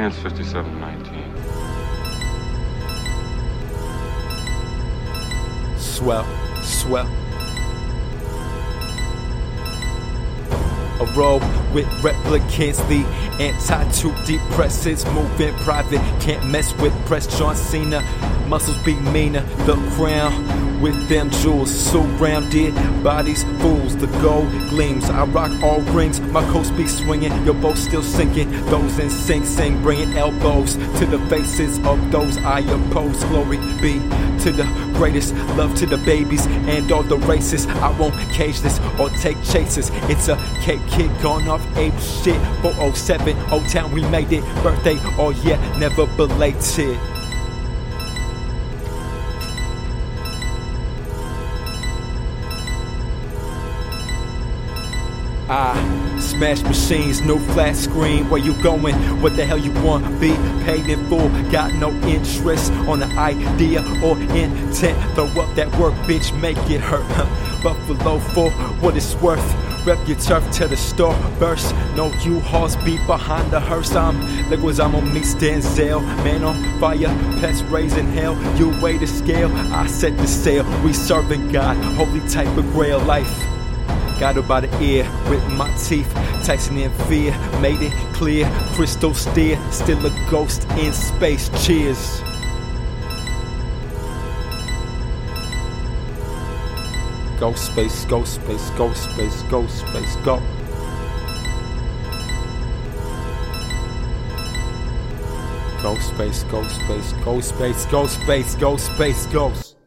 Enhance 5719. Swell, swell. A roll with replicants, the anti-depressants moving private. Can't mess with press John Cena. Muscles be meaner. The crown with them jewels surrounded bodies fools. The gold gleams. I rock all rings. My coast be swinging. Your boat still sinking. Those in sync sing, bringing elbows to the faces of those I oppose. Glory be to the greatest. Love to the babies and all the races. I won't cage this or take chases. It's a cake kid gone off ape shit. 407, Old Town, we made it. Birthday, oh yeah, never belated. I smash machines, no flat screen. Where you going? What the hell you want? Be paid in full. Got no interest on the idea or intent. Throw up that work, bitch, make it hurt. Buffalo for what it's worth. Rep your turf to the store burst. No U-Hauls beat behind the hearse. I'm Leguizamo meets Denzel. Man on fire, pets raising hell. You weigh the scale, I set the sail. We serving God, holy type of grail life. Got her by the ear with my teeth, texting in fear, made it clear, crystal steer, still a ghost in space. Cheers. Go space, go space, go space, go space, go. Go space, go space, go space, go space, go space, go.